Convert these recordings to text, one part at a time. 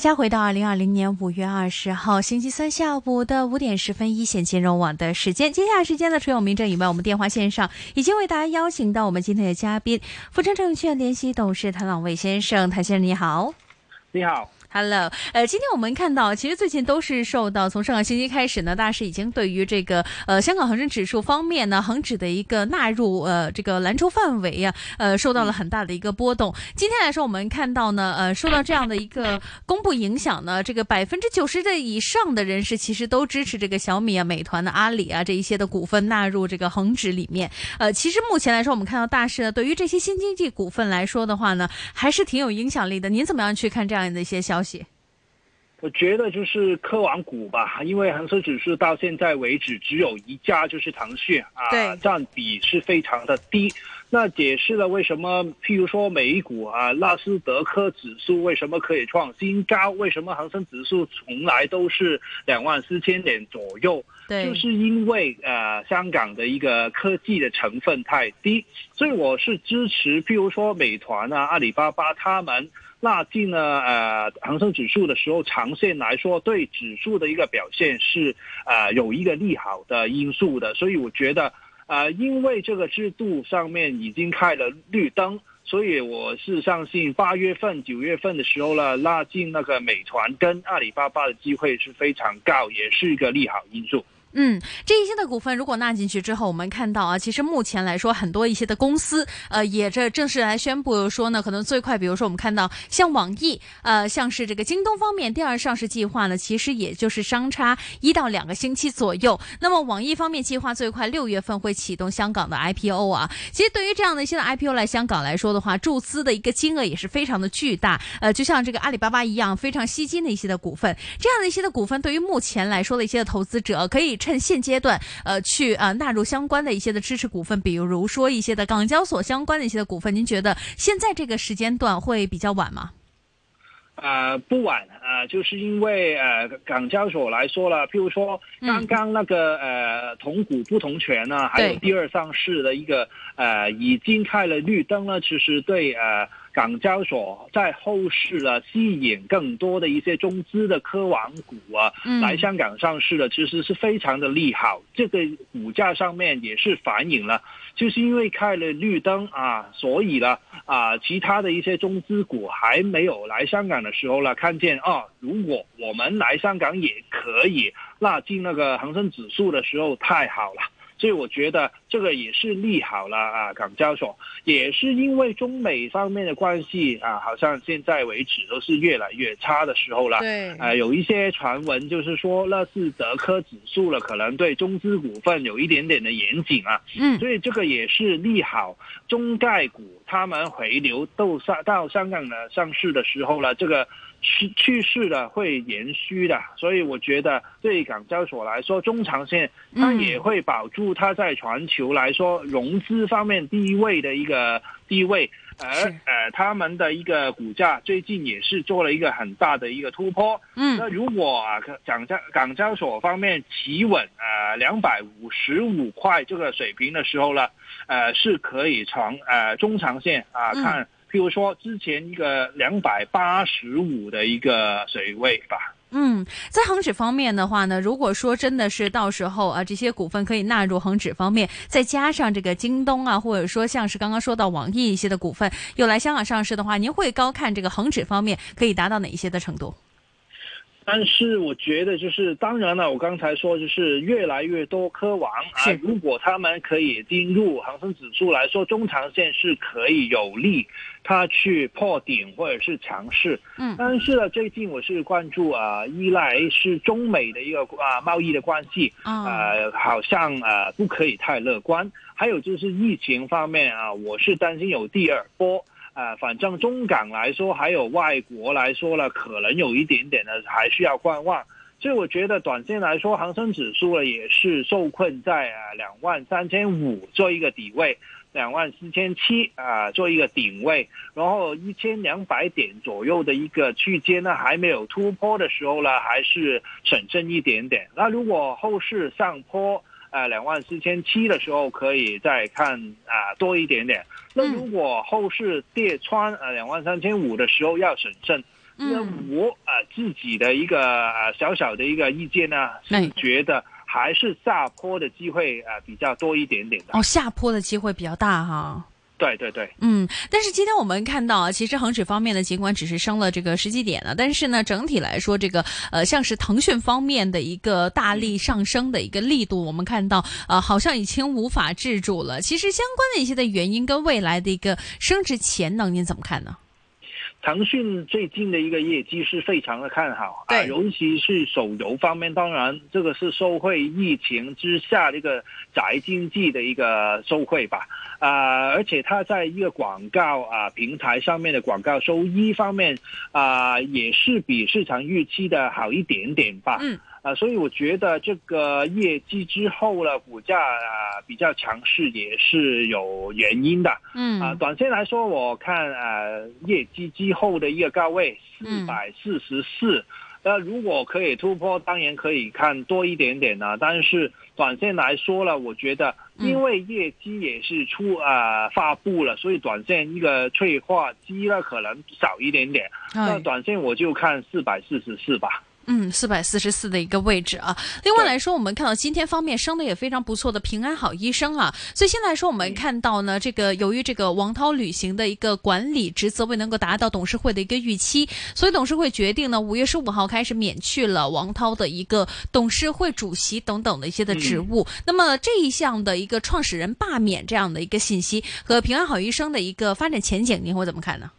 家回到二零二零年五月二十号星期三下午的五点十分，一线金融网的时间。接下来时间呢，除有明正以外，我们电话线上已经为大家邀请到我们今天的嘉宾，福成证券联席董事谭朗卫先生，谭先生你好，你好。Hello，呃，今天我们看到，其实最近都是受到从上个星期开始呢，大市已经对于这个呃香港恒生指数方面呢，恒指的一个纳入呃这个蓝筹范围啊，呃受到了很大的一个波动。今天来说，我们看到呢，呃，受到这样的一个公布影响呢，这个百分之九十的以上的人士其实都支持这个小米啊、美团的阿里啊这一些的股份纳入这个恒指里面。呃，其实目前来说，我们看到大市呢，对于这些新经济股份来说的话呢，还是挺有影响力的。您怎么样去看这样的一些消息？我觉得就是科网股吧，因为恒生指数到现在为止只有一家就是腾讯啊，占比是非常的低。那解释了为什么，譬如说美股啊，纳斯德克指数为什么可以创新高？为什么恒生指数从来都是两万四千点左右？对，就是因为呃香港的一个科技的成分太低，所以我是支持譬如说美团啊、阿里巴巴他们。纳进呢，呃，恒生指数的时候，长线来说，对指数的一个表现是，呃，有一个利好的因素的。所以我觉得，呃，因为这个制度上面已经开了绿灯，所以我是相信八月份、九月份的时候呢，纳进那个美团跟阿里巴巴的机会是非常高，也是一个利好因素。嗯，这一些的股份如果纳进去之后，我们看到啊，其实目前来说，很多一些的公司，呃，也这正式来宣布说呢，可能最快，比如说我们看到像网易，呃，像是这个京东方面第二上市计划呢，其实也就是相差一到两个星期左右。那么网易方面计划最快六月份会启动香港的 IPO 啊。其实对于这样的一些的 IPO 来香港来说的话，注资的一个金额也是非常的巨大。呃，就像这个阿里巴巴一样，非常吸金的一些的股份，这样的一些的股份，对于目前来说的一些的投资者可以。趁现阶段，呃，去呃纳入相关的一些的支持股份，比如说一些的港交所相关的一些的股份，您觉得现在这个时间段会比较晚吗？呃，不晚呃，就是因为呃港交所来说了，譬如说刚刚那个呃同股不同权呢，还有第二上市的一个呃已经开了绿灯了，其实对呃。港交所在后市呢，吸引更多的一些中资的科网股啊，来香港上市的，其实是非常的利好。这个股价上面也是反映了，就是因为开了绿灯啊，所以呢啊，其他的一些中资股还没有来香港的时候呢，看见啊，如果我们来香港也可以纳进那个恒生指数的时候，太好了。所以我觉得这个也是利好了啊，港交所也是因为中美方面的关系啊，好像现在为止都是越来越差的时候了。对，呃，有一些传闻就是说那是德科指数了，可能对中资股份有一点点的严谨啊。嗯，所以这个也是利好中概股，他们回流到上到香港的上市的时候了，这个。趋趋势的会延续的，所以我觉得对港交所来说，中长线它也会保住它在全球来说融资方面第一位的一个地位，而呃他们的一个股价最近也是做了一个很大的一个突破。嗯，那如果啊港交港交所方面企稳呃两百五十五块这个水平的时候呢，呃是可以从呃中长线啊看。比如说，之前一个两百八十五的一个水位吧。嗯，在恒指方面的话呢，如果说真的是到时候啊，这些股份可以纳入恒指方面，再加上这个京东啊，或者说像是刚刚说到网易一些的股份又来香港上市的话，您会高看这个恒指方面可以达到哪一些的程度？但是我觉得，就是当然了，我刚才说就是越来越多科王啊，如果他们可以进入恒生指数来说，中长线是可以有利它去破顶或者是强势。嗯，但是呢，最近我是关注啊，依赖是中美的一个啊贸易的关系，呃，好像呃不可以太乐观。还有就是疫情方面啊，我是担心有第二波。啊，反正中港来说，还有外国来说了，可能有一点点的还需要观望。所以我觉得短线来说，恒生指数呢也是受困在啊两万三千五做一个底位，两万四千七啊做一个顶位，然后一千两百点左右的一个区间呢还没有突破的时候呢，还是审慎一点点。那如果后市上坡，呃，两万四千七的时候可以再看啊多一点点。那如果后市跌穿呃两万三千五的时候要审慎。那我啊自己的一个呃小小的一个意见呢，是觉得还是下坡的机会啊比较多一点点的。哦，下坡的机会比较大哈。对对对，嗯，但是今天我们看到啊，其实恒指方面呢，尽管只是升了这个十几点呢，但是呢，整体来说，这个呃，像是腾讯方面的一个大力上升的一个力度，我们看到啊，好像已经无法制住了。其实相关的一些的原因跟未来的一个升值潜能，您怎么看呢？腾讯最近的一个业绩是非常的看好啊，尤其是手游方面，当然这个是受惠疫情之下的一个宅经济的一个受惠吧，啊，而且它在一个广告啊平台上面的广告收益方面啊，也是比市场预期的好一点点吧。嗯。啊，所以我觉得这个业绩之后呢，股价啊比较强势也是有原因的。嗯，啊，短线来说，我看啊业绩之后的一个高位四百四十四，那如果可以突破，当然可以看多一点点呢。但是短线来说呢，我觉得因为业绩也是出啊发布了，所以短线一个催化机呢可能少一点点。那短线我就看四百四十四吧。嗯，四百四十四的一个位置啊。另外来说，我们看到今天方面升的也非常不错的平安好医生啊。所以现在说，我们看到呢，这个由于这个王涛履行的一个管理职责未能够达到董事会的一个预期，所以董事会决定呢，五月十五号开始免去了王涛的一个董事会主席等等的一些的职务。那么这一项的一个创始人罢免这样的一个信息和平安好医生的一个发展前景，您会怎么看呢？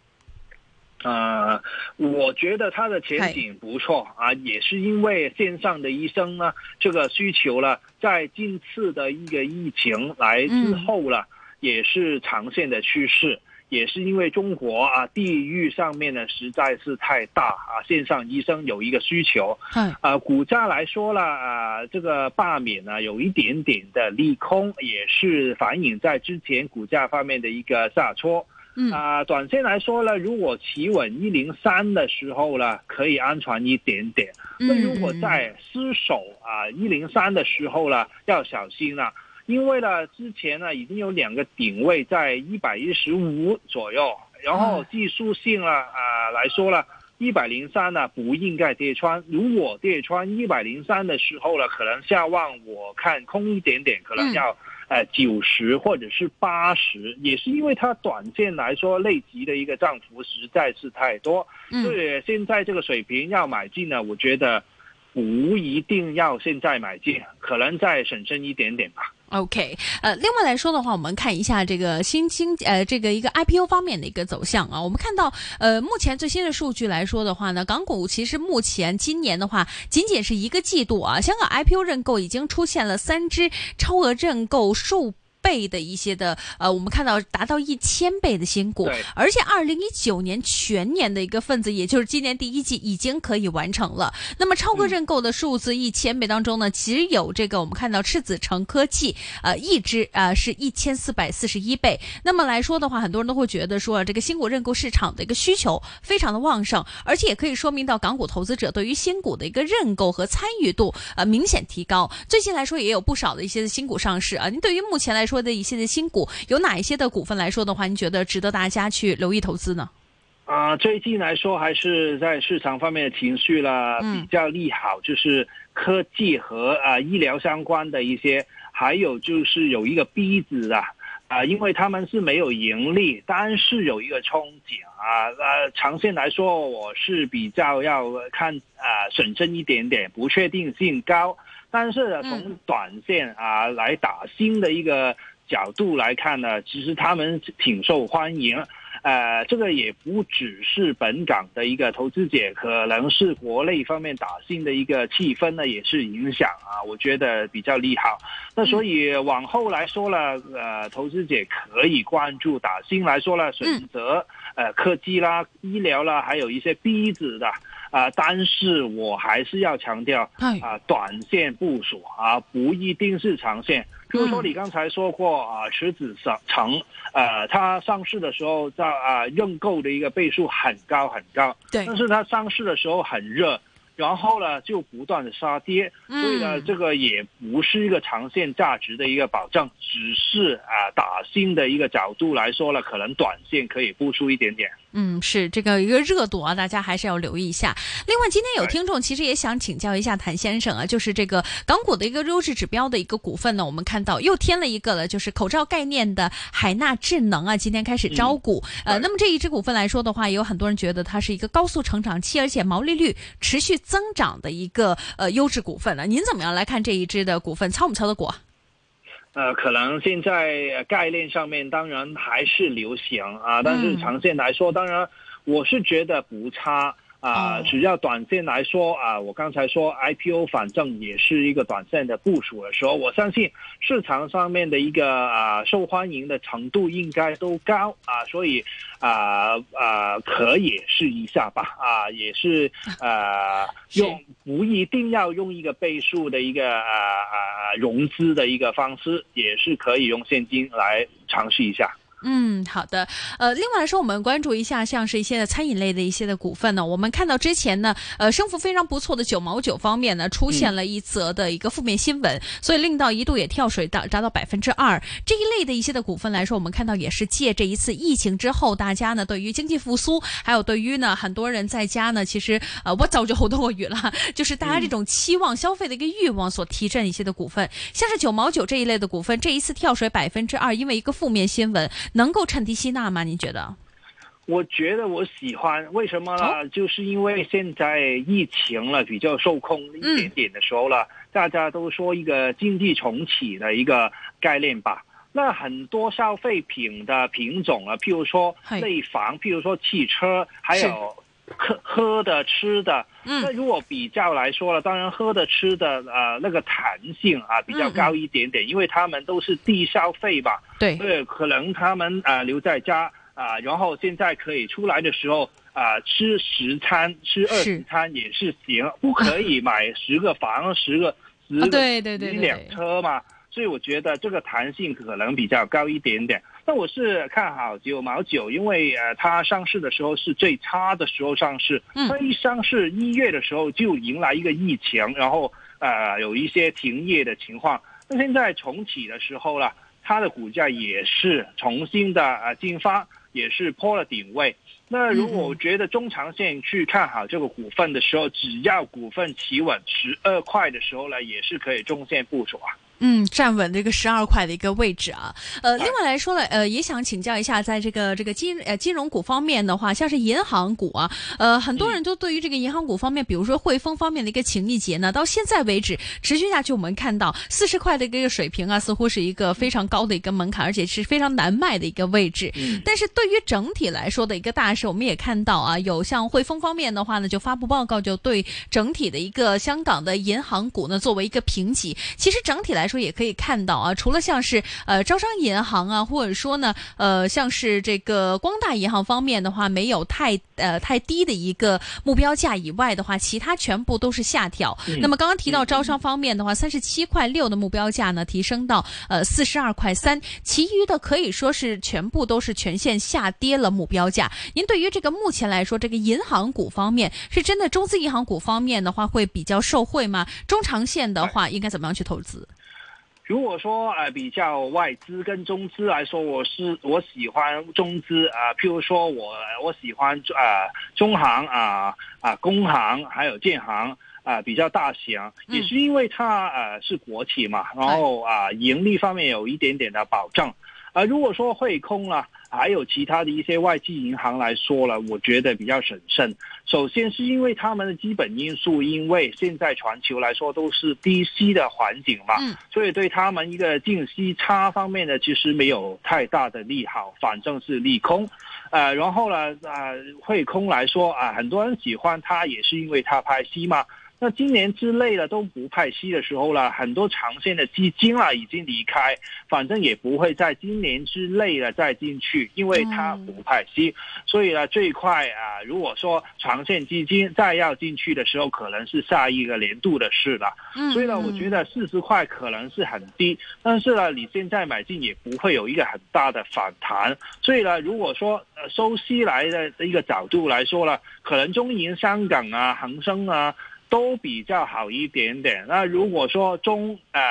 呃，我觉得它的前景不错啊，也是因为线上的医生呢，这个需求呢，在近次的一个疫情来之后了，也是长线的趋势，也是因为中国啊地域上面呢实在是太大啊，线上医生有一个需求，嗯，啊，股价来说了啊，这个罢免呢有一点点的利空，也是反映在之前股价方面的一个下挫。啊，短线来说呢，如果企稳一零三的时候呢，可以安全一点点。那如果在失守啊一零三的时候呢，要小心了，因为呢之前呢已经有两个顶位在一百一十五左右，然后技术性呢啊来说呢，一百零三呢不应该跌穿。如果跌穿一百零三的时候呢，可能下望我看空一点点，可能要。呃，九十或者是八十，也是因为它短线来说累积的一个涨幅实在是太多，所以现在这个水平要买进呢，我觉得不一定要现在买进，可能再审慎一点点吧。OK，呃，另外来说的话，我们看一下这个新兴呃这个一个 IPO 方面的一个走向啊。我们看到呃目前最新的数据来说的话呢，港股其实目前今年的话，仅仅是一个季度啊，香港 IPO 认购已经出现了三只超额认购数。倍的一些的呃，我们看到达到一千倍的新股，而且二零一九年全年的一个份子，也就是今年第一季已经可以完成了。那么超额认购的数字一千倍当中呢，只有这个我们看到赤子城科技呃一只呃是一千四百四十一倍。那么来说的话，很多人都会觉得说这个新股认购市场的一个需求非常的旺盛，而且也可以说明到港股投资者对于新股的一个认购和参与度呃明显提高。最近来说也有不少的一些新股上市啊。您对于目前来说的一些的新股有哪一些的股份来说的话，您觉得值得大家去留意投资呢？啊，最近来说还是在市场方面的情绪啦比较利好，就是科技和啊医疗相关的一些，还有就是有一个 B 子啊啊，因为他们是没有盈利，但是有一个憧憬啊呃，长线来说我是比较要看啊审慎一点点，不确定性高，但是从短线啊来打新的一个。角度来看呢，其实他们挺受欢迎，呃，这个也不只是本港的一个投资者，可能是国内方面打新的一个气氛呢，也是影响啊，我觉得比较利好。那所以往后来说呢，呃，投资者可以关注打新来说呢，选择呃科技啦、医疗啦，还有一些 B 子的啊，但是我还是要强调啊，短线部署啊，不一定是长线。比如说，你刚才说过啊，池子上成，呃，它上市的时候在啊认购的一个倍数很高很高，对，但是它上市的时候很热，然后呢就不断的杀跌，所以呢这个也不是一个长线价值的一个保证，只是啊打新的一个角度来说呢，可能短线可以付出一点点。嗯，是这个一个热度啊，大家还是要留意一下。另外，今天有听众其实也想请教一下谭先生啊，就是这个港股的一个优质指标的一个股份呢，我们看到又添了一个了，就是口罩概念的海纳智能啊，今天开始招股。嗯、呃，那么这一支股份来说的话，也有很多人觉得它是一个高速成长期，而且毛利率持续增长的一个呃优质股份呢。您怎么样来看这一支的股份？操不操得過？呃，可能现在概念上面当然还是流行啊，但是长线来说，当然我是觉得不差啊。只要短线来说啊，我刚才说 IPO 反正也是一个短线的部署的时候，我相信市场上面的一个啊受欢迎的程度应该都高啊，所以啊啊可以试一下吧啊，也是啊 用不一定要用一个倍数的一个啊啊。融资的一个方式，也是可以用现金来尝试一下。嗯，好的。呃，另外来说，我们关注一下，像是一些的餐饮类的一些的股份呢。我们看到之前呢，呃，升幅非常不错的九毛九方面呢，出现了一则的一个负面新闻，嗯、所以令到一度也跳水到达到百分之二。这一类的一些的股份来说，我们看到也是借这一次疫情之后，大家呢对于经济复苏，还有对于呢很多人在家呢，其实呃我早就好多個月了，就是大家这种期望消费的一个欲望所提振一些的股份，像是九毛九这一类的股份，这一次跳水百分之二，因为一个负面新聞。能够趁低吸纳吗？你觉得？我觉得我喜欢，为什么呢？哦、就是因为现在疫情了比较受控一点点的时候了，嗯、大家都说一个经济重启的一个概念吧。那很多消费品的品种啊，譬如说内房，譬如说汽车，还有。喝喝的吃的，那如果比较来说了，当然喝的吃的，呃，那个弹性啊比较高一点点，因为他们都是低消费吧。對，對，可能他们啊留在家啊，然后现在可以出来的时候啊吃十餐，吃二十餐也是行，不可以买十个房，十个十個對對對，一辆车嘛。所以我觉得这个弹性可能比较高一點點。那我是看好九毛九，因为呃，它上市的时候是最差的时候上市，它一上市一月的时候就迎来一个疫情，然后呃有一些停业的情况。那现在重启的时候了，它的股价也是重新的呃进发，也是破了顶位。那如果我觉得中长线去看好这个股份的时候，只要股份企稳十二块的时候呢，也是可以中线部署啊。嗯，站稳这个十二块的一个位置啊。呃，另外来说呢，呃，也想请教一下，在这个这个金呃金融股方面的话，像是银行股啊，呃，很多人都对于这个银行股方面，比如说汇丰方面的一个情意结呢，到现在为止持续下去，我们看到四十块的一个水平啊，似乎是一个非常高的一个门槛，而且是非常难卖的一个位置。但是对于整体来说的一个大势，我们也看到啊，有像汇丰方面的话呢，就发布报告，就对整体的一个香港的银行股呢作为一个评级。其实整體來說。說也可以看到啊，除了像是呃招商银行啊，或者说呢呃像是这个光大银行方面的话，没有太呃太低的一个目标价以外的话，其他全部都是下调。嗯、那么刚刚提到招商方面的话，三十七块六的目标价呢提升到呃四十二块三，其余的可以说是全部都是全线下跌了目标价。您对于这个目前来说，这个银行股方面是真的中资银行股方面的话会比较受惠吗？中长线的话应该怎么样去投資？如果说呃比较外资跟中资来说，我是我喜欢中资啊，譬如说我我喜欢啊中行啊啊工行还有建行啊比较大型，也是因为它呃是国企嘛，然后啊盈利方面有一点点的保障。啊，如果說匯豐啦，還有其他的一些外资银行来说了，我觉得比较审慎。首先是因为他们的基本因素，因为现在全球来说都是低息的环境嘛，所以对他们一个净息差方面呢，其实没有太大的利好，反正是利空。呃，然后呢，啊，汇空来说啊，很多人喜欢它，也是因为它拍息嘛。那今年之內的都不派息的时候了，很多长线的基金啊已经离开，反正也不会在今年之内的再进去，因为它不派息，嗯、所以呢，最快啊，如果说长线基金再要进去的时候，可能是下一个年度的事了。嗯、所以呢，我觉得四十块可能是很低，但是呢，你现在买进也不会有一个很大的反弹。所以呢，如果说呃收息来的一个角度来说呢，可能中银香港啊、恒生啊。都比较好一点点。那如果说中呃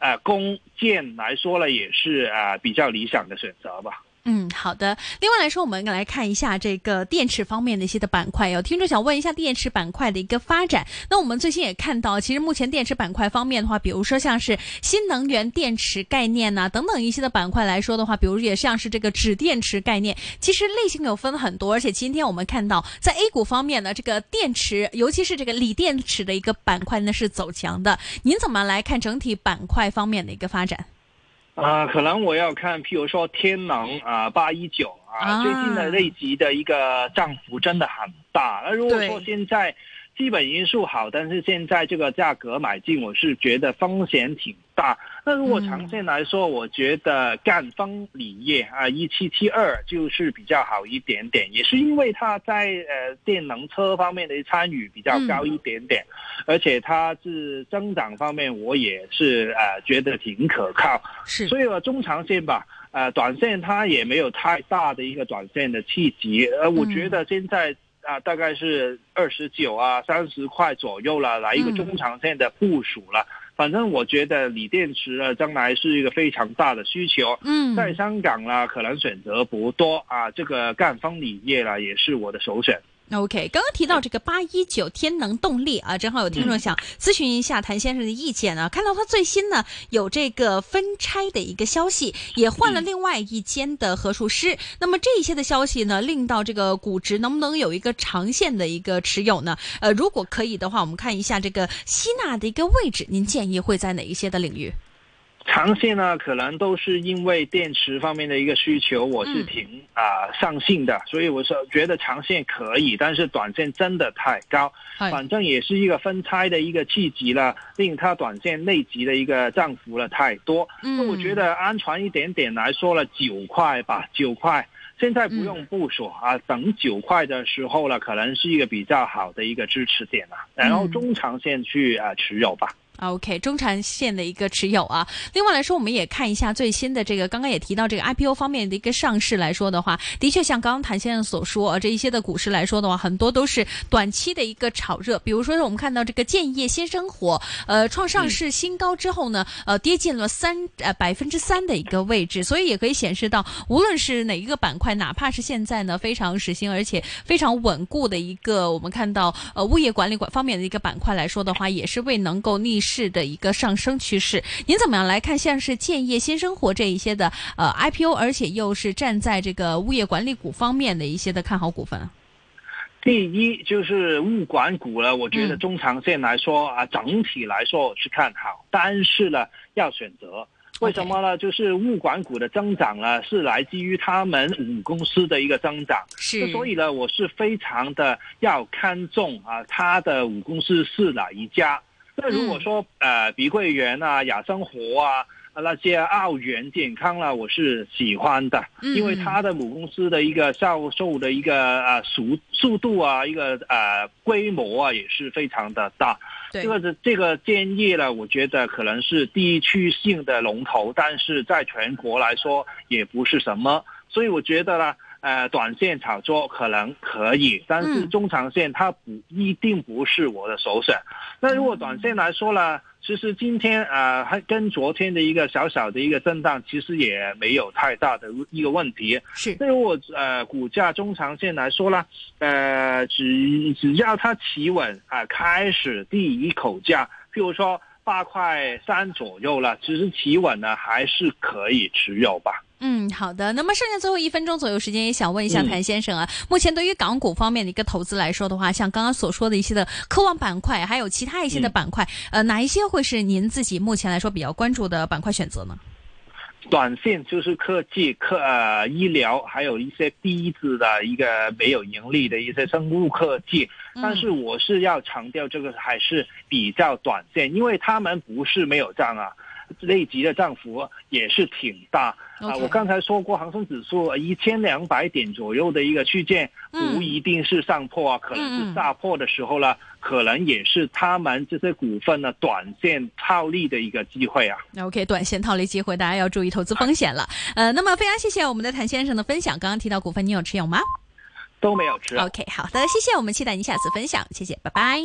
呃工建来说呢，也是呃比较理想的选择吧。嗯，好的。另外来说，我们来看一下这个电池方面的一些的板块。有听众想问一下电池板块的一个发展。那我们最近也看到，其实目前电池板块方面的话，比如说像是新能源电池概念呐、等等一些的板块来说的话，比如也像是这个锂电池概念，其实类型有分很多。而且今天我们看到，在 A 股方面呢，这个电池，尤其是这个锂电池的一个板块呢是走强的。您怎么来看整体板块方面的一个发展？啊、可能我要看，譬如说天能啊，八一九啊，啊最近的累积的一个涨幅真的很大。那如果说现在基本因素好，但是现在这个价格买进，我是觉得风险挺大。那如果嗯长线来说，我觉得赣锋锂业啊，一七七二就是比较好一点点，也是因为它在呃电能车方面的参与比较高一点点，而且它是增长方面，我也是呃觉得挺可靠。是，所以我中长线吧，呃，短线它也没有太大的一个短线的契机，呃，我觉得现在啊、大概是二十九啊三十块左右了，来一个嗯中长线的部署了。反正我觉得锂电池呢，将来是一个非常大的需求。嗯，在香港啦，可能选择不多啊，这个赣锋锂业啦，也是我的首选。OK，刚刚提到这个八一九天能动力啊，正好有听众想咨询一下谭先生的意见啊。看到他最新呢有这个分拆的一个消息，也换了另外一间的合数师。那么这一些的消息呢，令到这个股值能不能有一个长线的一个持有呢？呃，如果可以的话，我们看一下这个吸纳的一个位置，您建议会在哪一些的领域？长线呢，可能都是因为电池方面的一个需求，我是挺啊、上信的，所以我是觉得长线可以，但是短线真的太高，反正也是一个分拆的一个契机了，令它短线内急的一个涨幅了太多。那我觉得安全一点点来说了，九块吧，九块。现在不用部署啊，等九块的时候了，可能是一个比较好的一个支持点了，然后中长线去啊持有吧。OK，中长线的一个持有啊。另外来说，我们也看一下最新的这个，刚刚也提到这个 IPO 方面的一个上市来说的话，的确像刚刚谭先生所说，呃这一些的股市来说的话，很多都是短期的一个炒热。比如说，我们看到这个建业新生活，呃，创上市新高之后呢，呃，跌进了三呃百分之三的一个位置，所以也可以显示到，无论是哪一个板块，哪怕是现在呢非常时兴而且非常稳固的一个，我们看到呃物业管理管方面的一个板块来说的话，也是未能够逆势的一个上升趋势。您怎么样来看像是建业新生活这一些的呃 IPO，而且又是站在这个物业管理股方面的一些的看好股份？第一就是物管股呢，我觉得嗯中长线来说、啊，整体来说我是看好，但是呢要选择。为什么呢？就是物管股的增长呢，是来自于他们母公司的一个增长，是所以呢，我是非常的要看重啊，它的母公司是哪一家。那如果说、呃，碧桂园啊、雅生活啊。那些澳元健康啦，我是喜欢的，嗯因为它的母公司的一个销售的一个呃速速度啊，一个呃规模啊，也是非常的大。对这个这个建业呢，我觉得可能是地区性的龙头，但是在全国来说也不是什么，所以我觉得呢。呃，短线炒作可能可以，但是嗯中长线它不一定不是我的首选。那如果短线来说呢，其实今天呃还跟昨天的一个小小的一个震荡，其实也没有太大的一个问题。是那如果呃股价中长线来说呢，呃只只要它企稳啊、开始第一口价，譬如说八块三左右了，其实企稳呢还是可以持有吧。嗯，好的。那么剩下最后一分钟左右时间，也想问一下嗯谭先生啊，目前对于港股方面的一个投资来说的话，像刚刚所说的一些的科网板块，还有其他一些的嗯板块，呃，哪一些会是您自己目前来说比较关注的板块选择呢？短线就是科技、科呃医疗，还有一些低质的一个没有盈利的一些生物科技。但是我是要强调，这个还是比较短线，因为他们不是没有涨啊，累积的涨幅也是挺大。啊我刚才说过，恒生指数一千两百点左右的一个区间，嗯不一定是上破啊，可能是下破的时候呢，可能也是他们这些股份呢短线套利的一个机会啊。OK，短线套利机会，大家要注意投资风险了。呃，那么非常谢谢我们的谭先生的分享。刚刚提到股份，你有持有吗都没有持有。？OK，好的，谢谢，我们期待您下次分享，谢谢，拜拜。